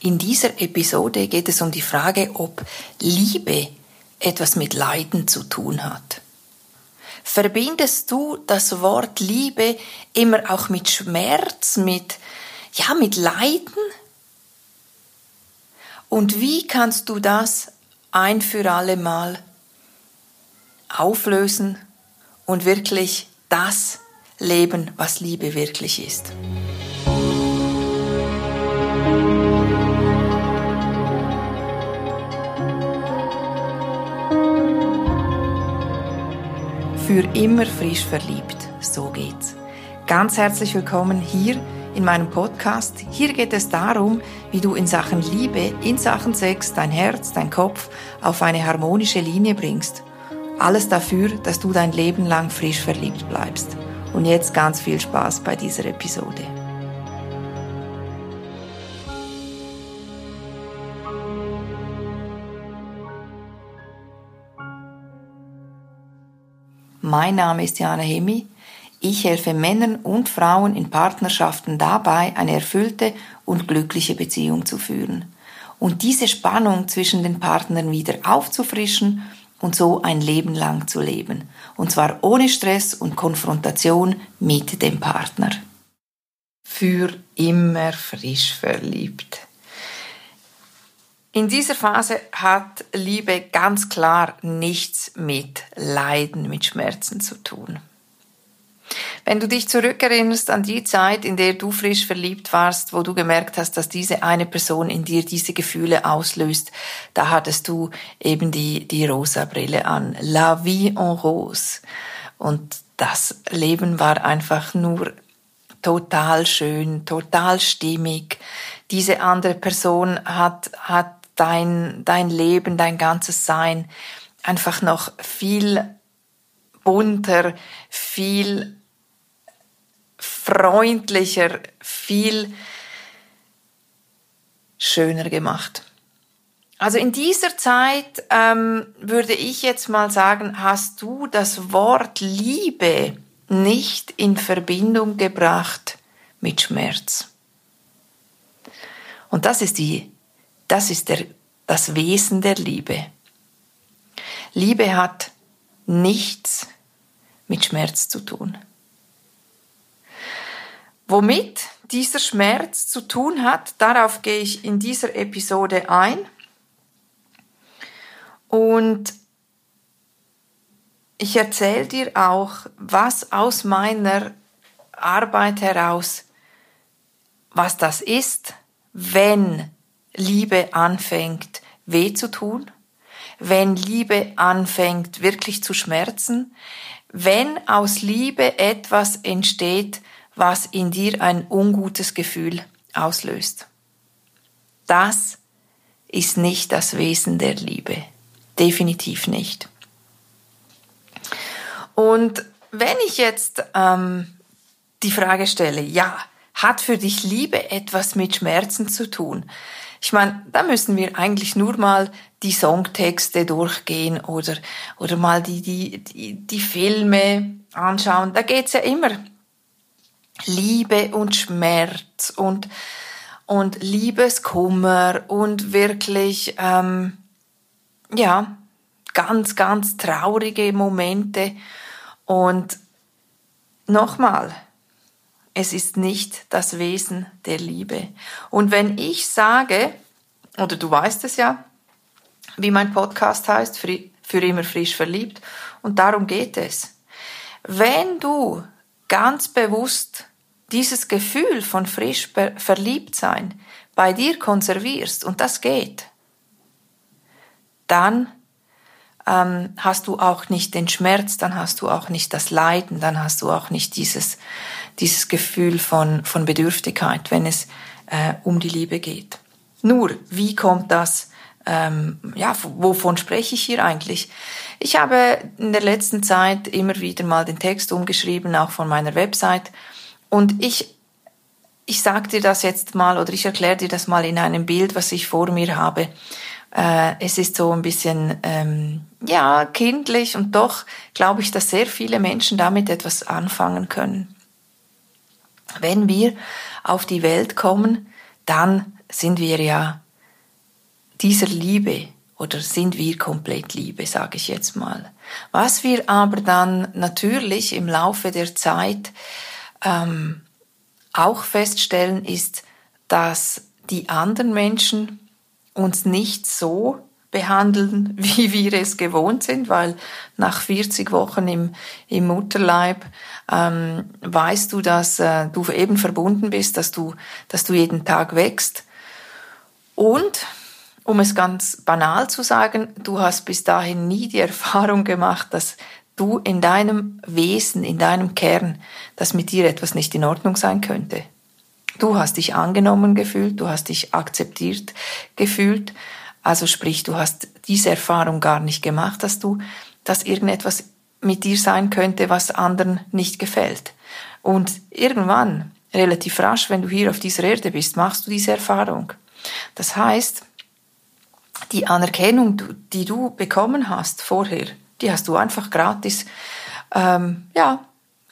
In dieser Episode geht es um die Frage, ob Liebe etwas mit Leiden zu tun hat. Verbindest du das Wort Liebe immer auch mit Schmerz, mit, ja, mit Leiden? Und wie kannst du das ein für alle Mal auflösen und wirklich das leben, was Liebe wirklich ist? Für immer frisch verliebt, so geht's. Ganz herzlich willkommen hier in meinem Podcast. Hier geht es darum, wie du in Sachen Liebe, in Sachen Sex dein Herz, dein Kopf auf eine harmonische Linie bringst. Alles dafür, dass du dein Leben lang frisch verliebt bleibst. Und jetzt ganz viel Spaß bei dieser Episode. Mein Name ist Jana Hemi. Ich helfe Männern und Frauen in Partnerschaften dabei, eine erfüllte und glückliche Beziehung zu führen und diese Spannung zwischen den Partnern wieder aufzufrischen und so ein Leben lang zu leben. Und zwar ohne Stress und Konfrontation mit dem Partner. Für immer frisch verliebt. In dieser Phase hat Liebe ganz klar nichts mit Leiden, mit Schmerzen zu tun. Wenn du dich zurückerinnerst an die Zeit, in der du frisch verliebt warst, wo du gemerkt hast, dass diese eine Person in dir diese Gefühle auslöst, da hattest du eben die, die rosa Brille an. La vie en rose. Und das Leben war einfach nur total schön, total stimmig. Diese andere Person hat, hat dein, dein Leben, dein ganzes Sein einfach noch viel bunter, viel freundlicher, viel schöner gemacht. Also in dieser Zeit ähm, würde ich jetzt mal sagen, hast du das Wort Liebe nicht in Verbindung gebracht mit Schmerz. Und das ist die das ist der, das Wesen der Liebe. Liebe hat nichts mit Schmerz zu tun. Womit dieser Schmerz zu tun hat, darauf gehe ich in dieser Episode ein. Und ich erzähle dir auch, was aus meiner Arbeit heraus, was das ist, wenn Liebe anfängt weh zu tun, wenn Liebe anfängt wirklich zu schmerzen, wenn aus Liebe etwas entsteht, was in dir ein ungutes Gefühl auslöst. Das ist nicht das Wesen der Liebe. Definitiv nicht. Und wenn ich jetzt ähm, die Frage stelle, ja, hat für dich Liebe etwas mit Schmerzen zu tun? Ich meine, da müssen wir eigentlich nur mal die Songtexte durchgehen oder, oder mal die, die, die, die Filme anschauen. Da geht's ja immer Liebe und Schmerz und, und Liebeskummer und wirklich, ähm, ja, ganz, ganz traurige Momente. Und nochmal, es ist nicht das Wesen der Liebe. Und wenn ich sage, oder du weißt es ja, wie mein Podcast heißt, für immer frisch verliebt, und darum geht es. Wenn du ganz bewusst dieses Gefühl von frisch verliebt sein bei dir konservierst, und das geht, dann ähm, hast du auch nicht den Schmerz, dann hast du auch nicht das Leiden, dann hast du auch nicht dieses, dieses Gefühl von, von Bedürftigkeit, wenn es äh, um die Liebe geht. Nur, wie kommt das? Ähm, ja, wovon spreche ich hier eigentlich? Ich habe in der letzten Zeit immer wieder mal den Text umgeschrieben, auch von meiner Website. Und ich, ich sage dir das jetzt mal oder ich erkläre dir das mal in einem Bild, was ich vor mir habe. Äh, es ist so ein bisschen, ähm, ja, kindlich und doch glaube ich, dass sehr viele Menschen damit etwas anfangen können. Wenn wir auf die Welt kommen, dann sind wir ja dieser Liebe oder sind wir komplett Liebe, sage ich jetzt mal. Was wir aber dann natürlich im Laufe der Zeit ähm, auch feststellen, ist, dass die anderen Menschen uns nicht so behandeln, wie wir es gewohnt sind, weil nach 40 Wochen im, im Mutterleib ähm, weißt du, dass äh, du eben verbunden bist, dass du, dass du jeden Tag wächst. Und um es ganz banal zu sagen, du hast bis dahin nie die Erfahrung gemacht, dass du in deinem Wesen, in deinem Kern, dass mit dir etwas nicht in Ordnung sein könnte. Du hast dich angenommen gefühlt, du hast dich akzeptiert gefühlt. Also sprich, du hast diese Erfahrung gar nicht gemacht, dass du, dass irgendetwas mit dir sein könnte, was anderen nicht gefällt. Und irgendwann, relativ rasch, wenn du hier auf dieser Erde bist, machst du diese Erfahrung. Das heißt, die Anerkennung, die du bekommen hast vorher, die hast du einfach gratis, ähm, ja,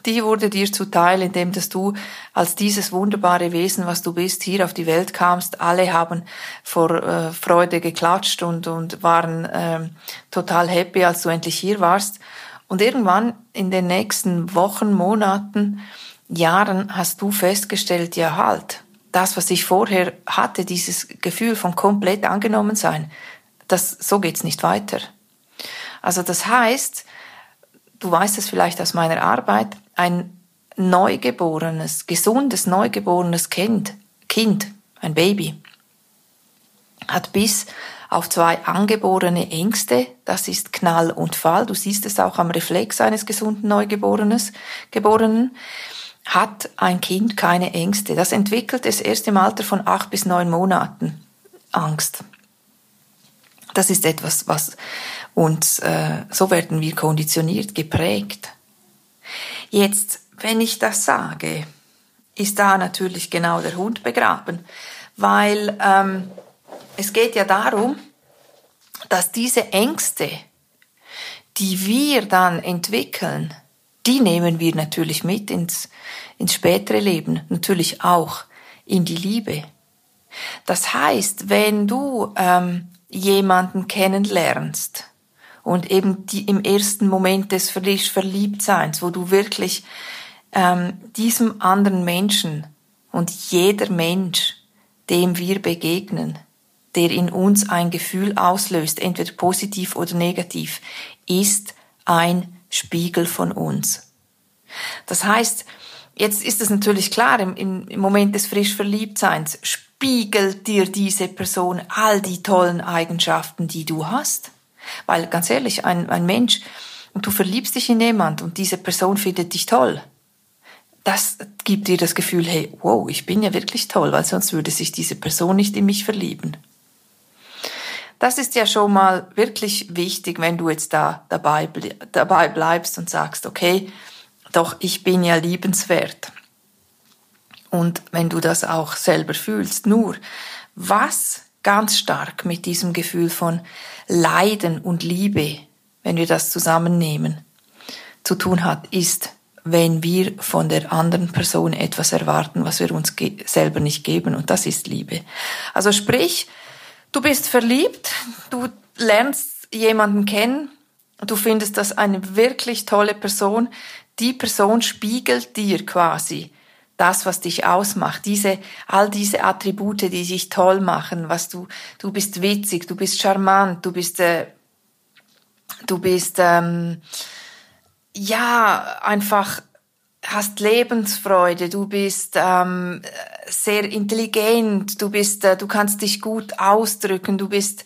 die wurde dir zuteil, indem dass du als dieses wunderbare Wesen, was du bist, hier auf die Welt kamst. Alle haben vor äh, Freude geklatscht und, und waren ähm, total happy, als du endlich hier warst. Und irgendwann in den nächsten Wochen, Monaten, Jahren hast du festgestellt, ja halt, das, was ich vorher hatte, dieses Gefühl von komplett angenommen sein, das, so geht's nicht weiter. Also das heißt, du weißt es vielleicht aus meiner Arbeit, ein neugeborenes, gesundes, neugeborenes Kind, Kind, ein Baby, hat bis auf zwei angeborene Ängste, das ist Knall und Fall, du siehst es auch am Reflex eines gesunden Neugeborenes, Geborenen, hat ein Kind keine Ängste. Das entwickelt es erst im Alter von acht bis neun Monaten Angst. Das ist etwas, was uns, äh, so werden wir konditioniert, geprägt. Jetzt, wenn ich das sage, ist da natürlich genau der Hund begraben, weil ähm, es geht ja darum, dass diese Ängste, die wir dann entwickeln, die nehmen wir natürlich mit ins, ins spätere Leben, natürlich auch in die Liebe. Das heißt, wenn du ähm, jemanden kennenlernst und eben die im ersten Moment des frisch Verliebtseins, wo du wirklich ähm, diesem anderen Menschen und jeder Mensch, dem wir begegnen, der in uns ein Gefühl auslöst, entweder positiv oder negativ, ist ein Spiegel von uns. Das heißt, jetzt ist es natürlich klar, im, im Moment des frisch Verliebtseins spiegelt dir diese Person all die tollen Eigenschaften, die du hast. Weil ganz ehrlich, ein, ein Mensch, und du verliebst dich in jemand und diese Person findet dich toll. Das gibt dir das Gefühl, hey, wow, ich bin ja wirklich toll, weil sonst würde sich diese Person nicht in mich verlieben. Das ist ja schon mal wirklich wichtig, wenn du jetzt da dabei, dabei bleibst und sagst, okay, doch ich bin ja liebenswert. Und wenn du das auch selber fühlst, nur was ganz stark mit diesem Gefühl von Leiden und Liebe, wenn wir das zusammennehmen, zu tun hat, ist, wenn wir von der anderen Person etwas erwarten, was wir uns selber nicht geben. Und das ist Liebe. Also sprich, du bist verliebt, du lernst jemanden kennen, du findest das eine wirklich tolle Person, die Person spiegelt dir quasi das, was dich ausmacht, diese, all diese Attribute, die dich toll machen, was du, du bist witzig, du bist charmant, du bist, äh, du bist, ähm, ja, einfach hast Lebensfreude, du bist ähm, sehr intelligent, du bist, äh, du kannst dich gut ausdrücken, du bist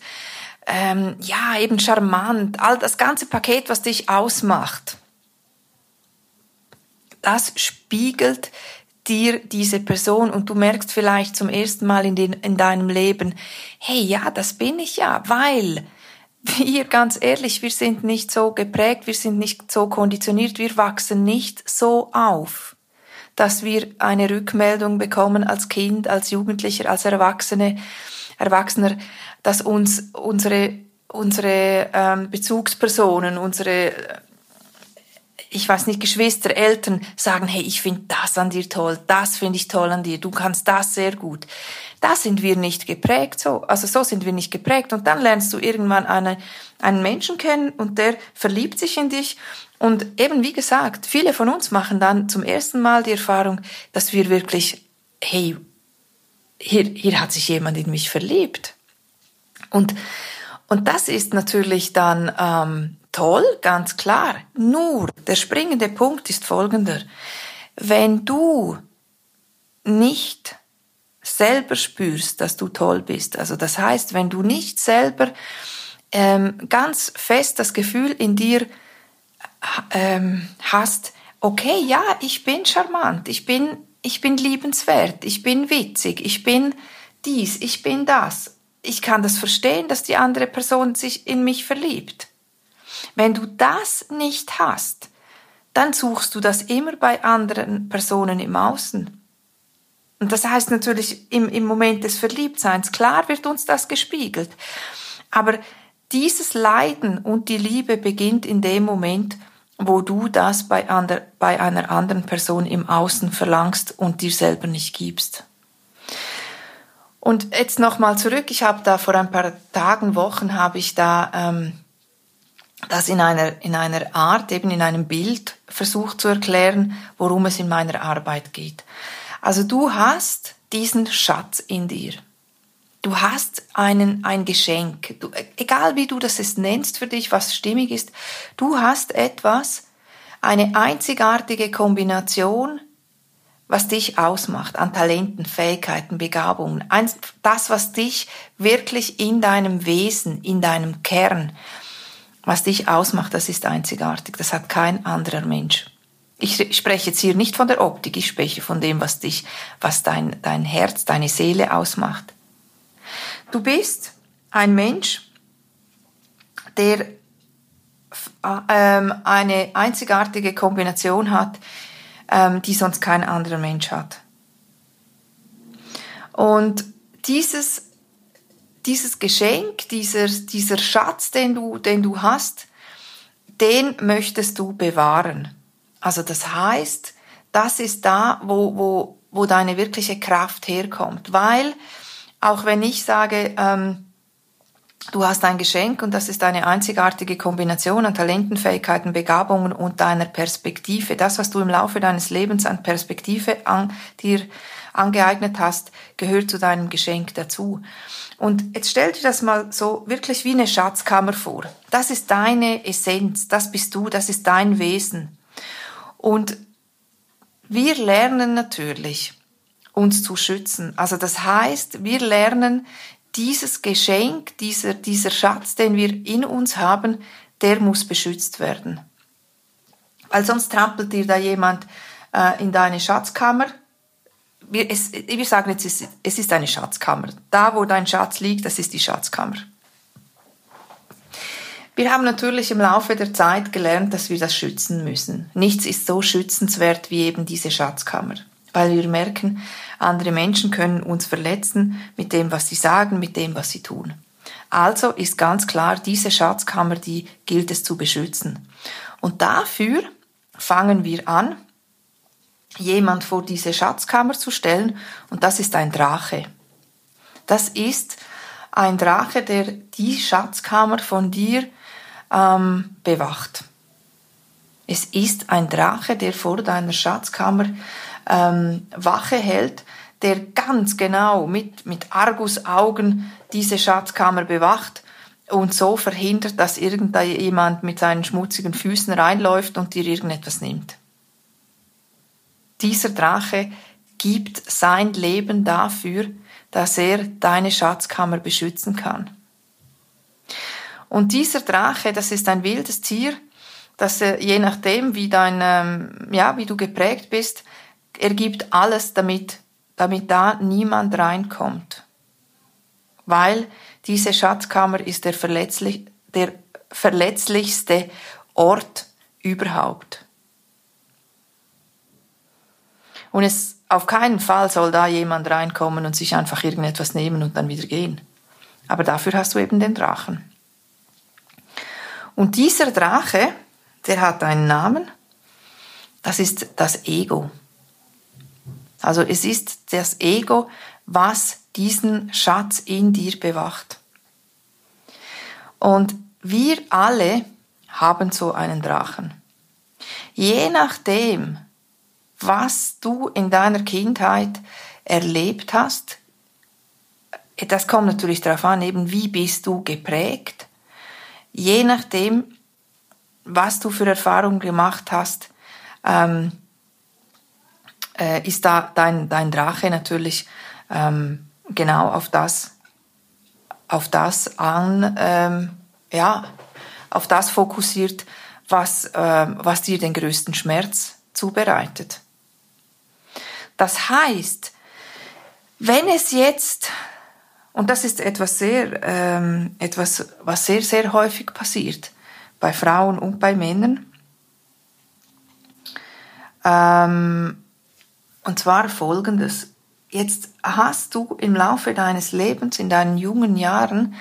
ähm, ja eben charmant, all das ganze Paket, was dich ausmacht, das spiegelt dir diese Person und du merkst vielleicht zum ersten Mal in, den, in deinem Leben, hey, ja, das bin ich ja, weil wir ganz ehrlich, wir sind nicht so geprägt, wir sind nicht so konditioniert, wir wachsen nicht so auf, dass wir eine Rückmeldung bekommen als Kind, als Jugendlicher, als Erwachsene, Erwachsener, dass uns unsere unsere ähm, Bezugspersonen, unsere ich weiß nicht, Geschwister, Eltern sagen, hey, ich finde das an dir toll, das finde ich toll an dir, du kannst das sehr gut. Da sind wir nicht geprägt so. Also so sind wir nicht geprägt. Und dann lernst du irgendwann eine, einen Menschen kennen und der verliebt sich in dich. Und eben wie gesagt, viele von uns machen dann zum ersten Mal die Erfahrung, dass wir wirklich, hey, hier, hier hat sich jemand in mich verliebt. Und, und das ist natürlich dann ähm, toll, ganz klar. Nur der springende Punkt ist folgender. Wenn du nicht selber spürst, dass du toll bist, also das heißt, wenn du nicht selber ähm, ganz fest das Gefühl in dir ähm, hast, okay, ja, ich bin charmant, ich bin, ich bin liebenswert, ich bin witzig, ich bin dies, ich bin das. Ich kann das verstehen, dass die andere Person sich in mich verliebt. Wenn du das nicht hast, dann suchst du das immer bei anderen Personen im Außen. Und das heißt natürlich im, im Moment des Verliebtseins, klar wird uns das gespiegelt. Aber dieses Leiden und die Liebe beginnt in dem Moment, wo du das bei, ander, bei einer anderen Person im Außen verlangst und dir selber nicht gibst. Und jetzt nochmal zurück. Ich habe da vor ein paar Tagen, Wochen habe ich da ähm, das in einer, in einer Art, eben in einem Bild versucht zu erklären, worum es in meiner Arbeit geht. Also du hast diesen Schatz in dir. Du hast einen, ein Geschenk. Du, egal wie du das es nennst für dich, was stimmig ist, du hast etwas, eine einzigartige Kombination, was dich ausmacht an Talenten, Fähigkeiten, Begabungen. Das, was dich wirklich in deinem Wesen, in deinem Kern, was dich ausmacht, das ist einzigartig. Das hat kein anderer Mensch. Ich spreche jetzt hier nicht von der Optik, ich spreche von dem, was dich, was dein, dein Herz, deine Seele ausmacht. Du bist ein Mensch, der ähm, eine einzigartige Kombination hat, ähm, die sonst kein anderer Mensch hat. Und dieses dieses Geschenk, dieser, dieser Schatz, den du, den du hast, den möchtest du bewahren. Also das heißt, das ist da, wo, wo, wo deine wirkliche Kraft herkommt. Weil, auch wenn ich sage, ähm, du hast ein Geschenk und das ist eine einzigartige Kombination an Talenten, Fähigkeiten, Begabungen und deiner Perspektive, das, was du im Laufe deines Lebens an Perspektive an dir angeeignet hast, gehört zu deinem Geschenk dazu. Und jetzt stell dir das mal so wirklich wie eine Schatzkammer vor. Das ist deine Essenz, das bist du, das ist dein Wesen. Und wir lernen natürlich, uns zu schützen. Also das heißt, wir lernen dieses Geschenk, dieser, dieser Schatz, den wir in uns haben, der muss beschützt werden. Weil sonst trampelt dir da jemand äh, in deine Schatzkammer wir, es, wir sagen jetzt, es, es ist eine Schatzkammer. Da, wo dein Schatz liegt, das ist die Schatzkammer. Wir haben natürlich im Laufe der Zeit gelernt, dass wir das schützen müssen. Nichts ist so schützenswert wie eben diese Schatzkammer, weil wir merken, andere Menschen können uns verletzen mit dem, was sie sagen, mit dem, was sie tun. Also ist ganz klar, diese Schatzkammer, die gilt es zu beschützen. Und dafür fangen wir an, jemand vor diese Schatzkammer zu stellen und das ist ein Drache. Das ist ein Drache, der die Schatzkammer von dir ähm, bewacht. Es ist ein Drache, der vor deiner Schatzkammer ähm, Wache hält, der ganz genau mit, mit Argusaugen diese Schatzkammer bewacht und so verhindert, dass irgendjemand mit seinen schmutzigen Füßen reinläuft und dir irgendetwas nimmt. Dieser Drache gibt sein Leben dafür, dass er deine Schatzkammer beschützen kann. Und dieser Drache, das ist ein wildes Tier, das er, je nachdem, wie dein, ähm, ja, wie du geprägt bist, er gibt alles, damit, damit da niemand reinkommt. Weil diese Schatzkammer ist der, verletzlich, der verletzlichste Ort überhaupt. Und es auf keinen Fall soll da jemand reinkommen und sich einfach irgendetwas nehmen und dann wieder gehen. Aber dafür hast du eben den Drachen. Und dieser Drache, der hat einen Namen. Das ist das Ego. Also es ist das Ego, was diesen Schatz in dir bewacht. Und wir alle haben so einen Drachen. Je nachdem, was du in deiner Kindheit erlebt hast, das kommt natürlich darauf an, eben wie bist du geprägt. Je nachdem, was du für Erfahrungen gemacht hast, ähm, äh, ist da dein, dein Drache natürlich ähm, genau auf das, auf das an, ähm, ja, auf das fokussiert, was, äh, was dir den größten Schmerz zubereitet. Das heißt, wenn es jetzt, und das ist etwas sehr, ähm, etwas, was sehr, sehr häufig passiert, bei Frauen und bei Männern, ähm, und zwar folgendes. Jetzt hast du im Laufe deines Lebens, in deinen jungen Jahren,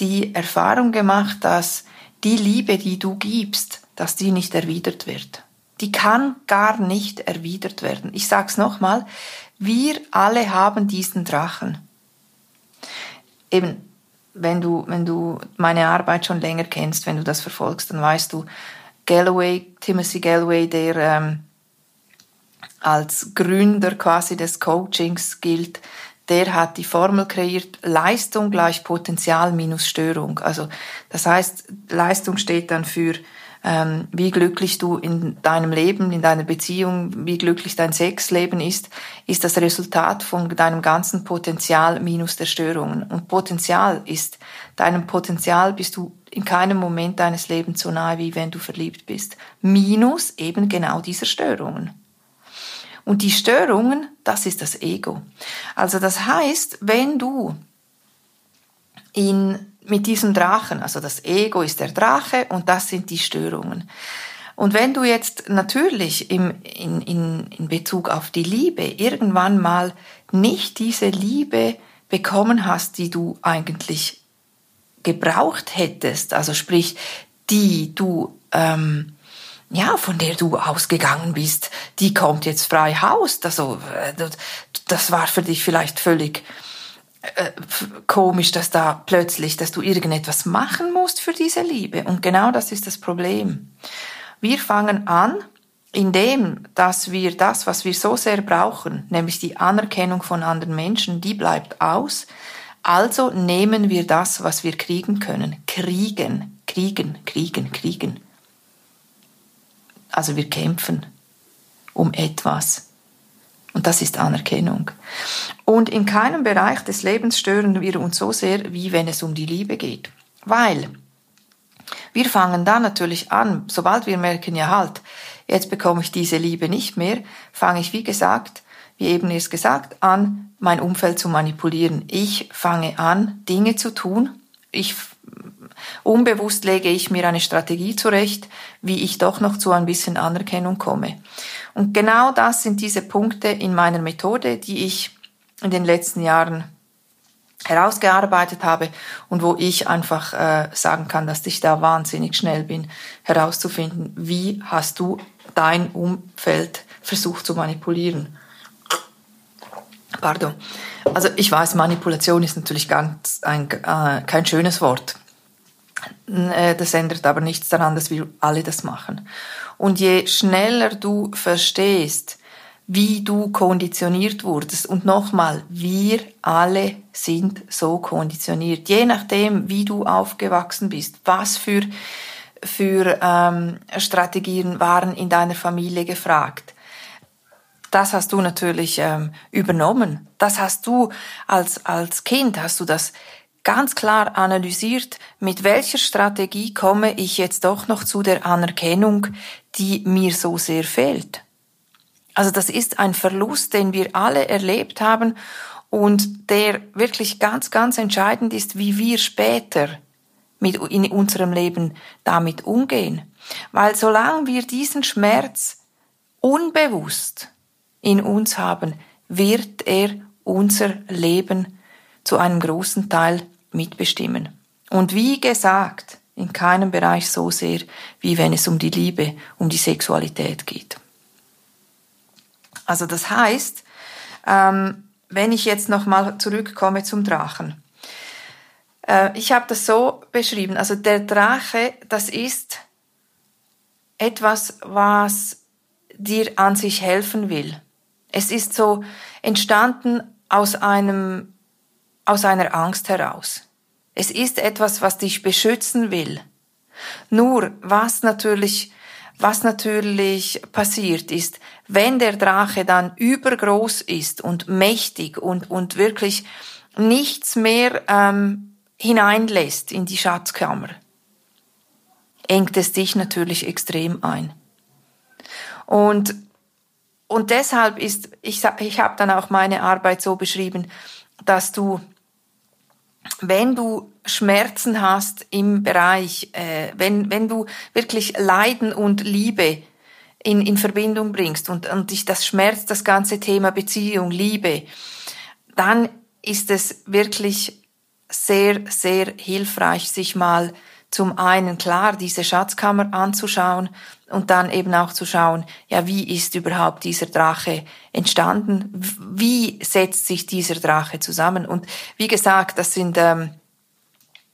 die Erfahrung gemacht, dass die Liebe, die du gibst, dass die nicht erwidert wird. Die kann gar nicht erwidert werden. Ich sag's nochmal, wir alle haben diesen Drachen. Eben, wenn du, wenn du meine Arbeit schon länger kennst, wenn du das verfolgst, dann weißt du, Galloway, Timothy Galloway, der ähm, als Gründer quasi des Coachings gilt, der hat die Formel kreiert, Leistung gleich Potenzial minus Störung. Also das heißt, Leistung steht dann für ähm, wie glücklich du in deinem Leben, in deiner Beziehung, wie glücklich dein Sexleben ist, ist das Resultat von deinem ganzen Potenzial minus der Störungen. Und Potenzial ist, deinem Potenzial bist du in keinem Moment deines Lebens so nahe, wie wenn du verliebt bist. Minus eben genau dieser Störungen. Und die Störungen, das ist das Ego. Also das heißt, wenn du in, mit diesem Drachen, also das Ego ist der Drache und das sind die Störungen. Und wenn du jetzt natürlich im, in, in, in Bezug auf die Liebe irgendwann mal nicht diese Liebe bekommen hast, die du eigentlich gebraucht hättest, also sprich, die du ähm, ja, von der du ausgegangen bist, die kommt jetzt frei Haus. Also, das war für dich vielleicht völlig äh, komisch, dass da plötzlich, dass du irgendetwas machen musst für diese Liebe. Und genau das ist das Problem. Wir fangen an, indem, dass wir das, was wir so sehr brauchen, nämlich die Anerkennung von anderen Menschen, die bleibt aus. Also nehmen wir das, was wir kriegen können. Kriegen, kriegen, kriegen, kriegen. Also wir kämpfen um etwas. Und das ist Anerkennung. Und in keinem Bereich des Lebens stören wir uns so sehr, wie wenn es um die Liebe geht. Weil wir fangen dann natürlich an, sobald wir merken, ja halt, jetzt bekomme ich diese Liebe nicht mehr, fange ich, wie gesagt, wie eben erst gesagt, an, mein Umfeld zu manipulieren. Ich fange an, Dinge zu tun. Ich Unbewusst lege ich mir eine Strategie zurecht, wie ich doch noch zu ein bisschen Anerkennung komme. Und genau das sind diese Punkte in meiner Methode, die ich in den letzten Jahren herausgearbeitet habe und wo ich einfach äh, sagen kann, dass ich da wahnsinnig schnell bin, herauszufinden, wie hast du dein Umfeld versucht zu manipulieren. Pardon. Also ich weiß, Manipulation ist natürlich ganz ein, äh, kein schönes Wort. Äh, das ändert aber nichts daran, dass wir alle das machen. Und je schneller du verstehst, wie du konditioniert wurdest, und nochmal, wir alle sind so konditioniert, je nachdem, wie du aufgewachsen bist, was für, für ähm, Strategien waren in deiner Familie gefragt. Das hast du natürlich ähm, übernommen. Das hast du als, als Kind, hast du das ganz klar analysiert, mit welcher Strategie komme ich jetzt doch noch zu der Anerkennung, die mir so sehr fehlt. Also das ist ein Verlust, den wir alle erlebt haben und der wirklich ganz, ganz entscheidend ist, wie wir später mit in unserem Leben damit umgehen. Weil solange wir diesen Schmerz unbewusst in uns haben, wird er unser Leben zu einem großen Teil mitbestimmen. Und wie gesagt, in keinem Bereich so sehr, wie wenn es um die Liebe, um die Sexualität geht. Also das heißt, ähm, wenn ich jetzt nochmal zurückkomme zum Drachen. Äh, ich habe das so beschrieben, also der Drache, das ist etwas, was dir an sich helfen will. Es ist so entstanden aus einem, aus einer Angst heraus. Es ist etwas, was dich beschützen will. Nur, was natürlich, was natürlich passiert ist, wenn der Drache dann übergroß ist und mächtig und, und wirklich nichts mehr ähm, hineinlässt in die Schatzkammer, engt es dich natürlich extrem ein. Und, und deshalb ist, ich, ich habe dann auch meine Arbeit so beschrieben, dass du, wenn du Schmerzen hast im Bereich, äh, wenn, wenn du wirklich Leiden und Liebe in, in Verbindung bringst und, und dich das schmerzt, das ganze Thema Beziehung, Liebe, dann ist es wirklich sehr, sehr hilfreich, sich mal zum einen klar diese Schatzkammer anzuschauen und dann eben auch zu schauen, ja, wie ist überhaupt dieser Drache entstanden? Wie setzt sich dieser Drache zusammen? Und wie gesagt, das sind, ähm,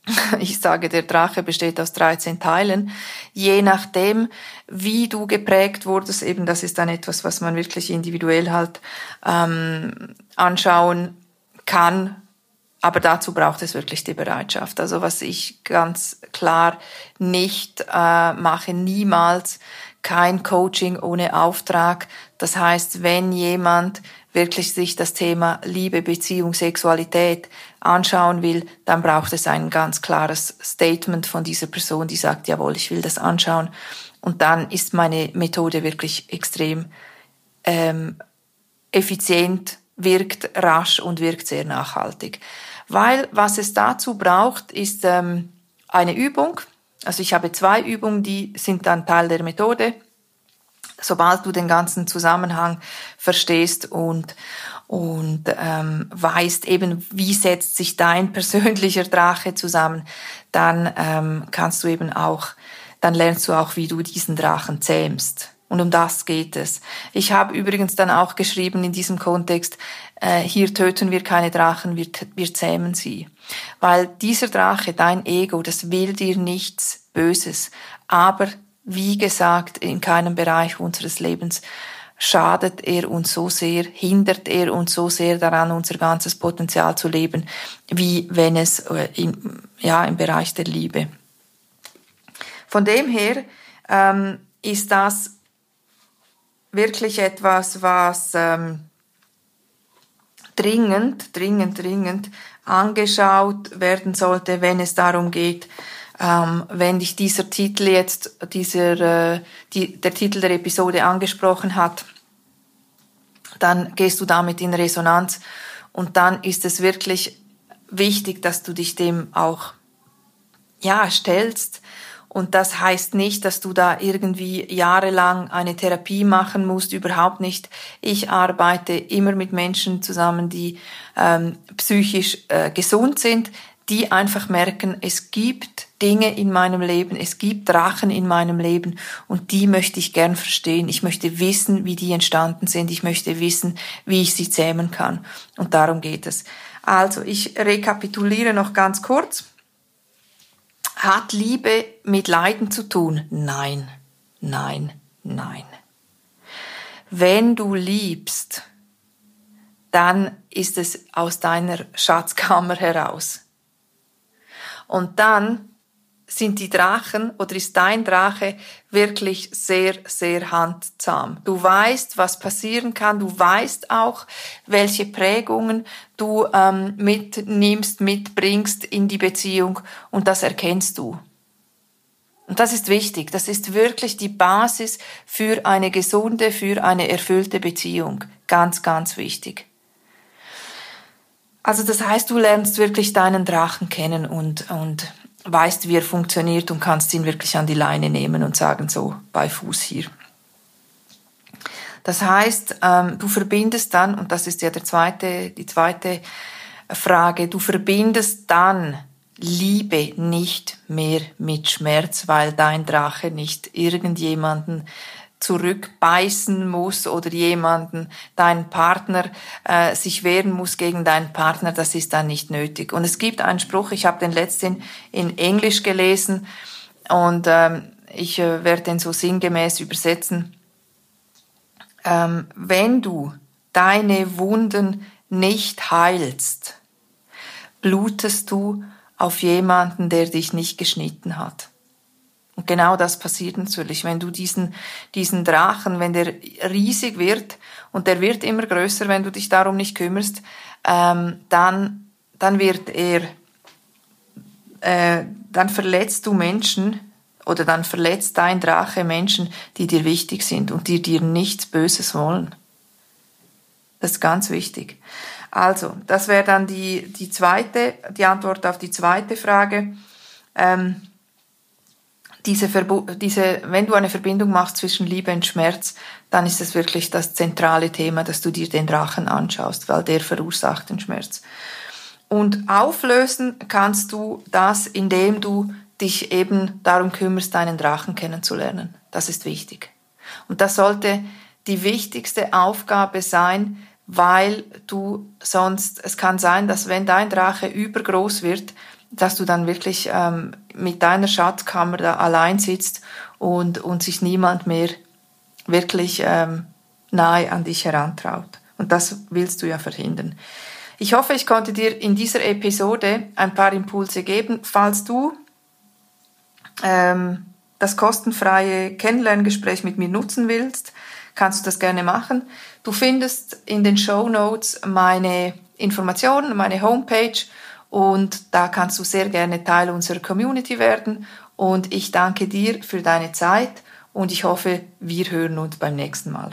ich sage, der Drache besteht aus 13 Teilen. Je nachdem, wie du geprägt wurdest, eben das ist dann etwas, was man wirklich individuell halt ähm, anschauen kann aber dazu braucht es wirklich die Bereitschaft. Also was ich ganz klar nicht äh, mache, niemals kein Coaching ohne Auftrag. Das heißt, wenn jemand wirklich sich das Thema Liebe, Beziehung, Sexualität anschauen will, dann braucht es ein ganz klares Statement von dieser Person, die sagt, jawohl, ich will das anschauen. Und dann ist meine Methode wirklich extrem ähm, effizient, wirkt rasch und wirkt sehr nachhaltig weil was es dazu braucht, ist ähm, eine Übung. Also ich habe zwei Übungen, die sind dann Teil der Methode. Sobald du den ganzen Zusammenhang verstehst und und ähm, weißt eben, wie setzt sich dein persönlicher Drache zusammen, dann ähm, kannst du eben auch, dann lernst du auch, wie du diesen Drachen zähmst. Und um das geht es. Ich habe übrigens dann auch geschrieben in diesem Kontext, äh, hier töten wir keine Drachen, wir, wir zähmen sie. Weil dieser Drache, dein Ego, das will dir nichts Böses. Aber wie gesagt, in keinem Bereich unseres Lebens schadet er uns so sehr, hindert er uns so sehr daran, unser ganzes Potenzial zu leben, wie wenn es äh, in, ja, im Bereich der Liebe. Von dem her ähm, ist das wirklich etwas, was ähm, dringend, dringend, dringend angeschaut werden sollte, wenn es darum geht, ähm, wenn dich dieser Titel jetzt, dieser, äh, die, der Titel der Episode angesprochen hat, dann gehst du damit in Resonanz. Und dann ist es wirklich wichtig, dass du dich dem auch ja stellst und das heißt nicht, dass du da irgendwie jahrelang eine Therapie machen musst, überhaupt nicht. Ich arbeite immer mit Menschen zusammen, die ähm, psychisch äh, gesund sind, die einfach merken, es gibt Dinge in meinem Leben, es gibt Drachen in meinem Leben und die möchte ich gern verstehen. Ich möchte wissen, wie die entstanden sind. Ich möchte wissen, wie ich sie zähmen kann. Und darum geht es. Also, ich rekapituliere noch ganz kurz. Hat Liebe mit Leiden zu tun? Nein, nein, nein. Wenn du liebst, dann ist es aus deiner Schatzkammer heraus. Und dann sind die Drachen oder ist dein Drache wirklich sehr, sehr handsam. Du weißt, was passieren kann. Du weißt auch, welche Prägungen du ähm, mitnimmst, mitbringst in die Beziehung und das erkennst du. Und das ist wichtig. Das ist wirklich die Basis für eine gesunde, für eine erfüllte Beziehung. Ganz, ganz wichtig. Also das heißt, du lernst wirklich deinen Drachen kennen und, und weißt, wie er funktioniert und kannst ihn wirklich an die Leine nehmen und sagen, so, bei Fuß hier. Das heißt, ähm, du verbindest dann, und das ist ja der zweite, die zweite Frage, du verbindest dann Liebe nicht mehr mit Schmerz, weil dein Drache nicht irgendjemanden zurückbeißen muss oder jemanden, deinen Partner, äh, sich wehren muss gegen deinen Partner, das ist dann nicht nötig. Und es gibt einen Spruch, ich habe den letzten in Englisch gelesen und ähm, ich äh, werde den so sinngemäß übersetzen. Ähm, wenn du deine Wunden nicht heilst, blutest du auf jemanden, der dich nicht geschnitten hat. Und genau das passiert natürlich, wenn du diesen, diesen Drachen, wenn der riesig wird und der wird immer größer, wenn du dich darum nicht kümmerst, ähm, dann, dann wird er, äh, dann verletzt du Menschen oder dann verletzt dein Drache Menschen, die dir wichtig sind und die dir nichts Böses wollen. Das ist ganz wichtig. Also, das wäre dann die, die zweite, die Antwort auf die zweite Frage. Ähm, diese, Verbu diese, wenn du eine Verbindung machst zwischen Liebe und Schmerz, dann ist es wirklich das zentrale Thema, dass du dir den Drachen anschaust, weil der verursacht den Schmerz. Und auflösen kannst du das, indem du dich eben darum kümmerst, deinen Drachen kennenzulernen. Das ist wichtig. Und das sollte die wichtigste Aufgabe sein, weil du sonst, es kann sein, dass wenn dein Drache übergroß wird, dass du dann wirklich ähm, mit deiner Schatzkammer da allein sitzt und, und sich niemand mehr wirklich ähm, nahe an dich herantraut. Und das willst du ja verhindern. Ich hoffe, ich konnte dir in dieser Episode ein paar Impulse geben. Falls du ähm, das kostenfreie Kennenlerngespräch mit mir nutzen willst, kannst du das gerne machen. Du findest in den Show Notes meine Informationen, meine Homepage und da kannst du sehr gerne Teil unserer Community werden und ich danke dir für deine Zeit und ich hoffe, wir hören uns beim nächsten Mal.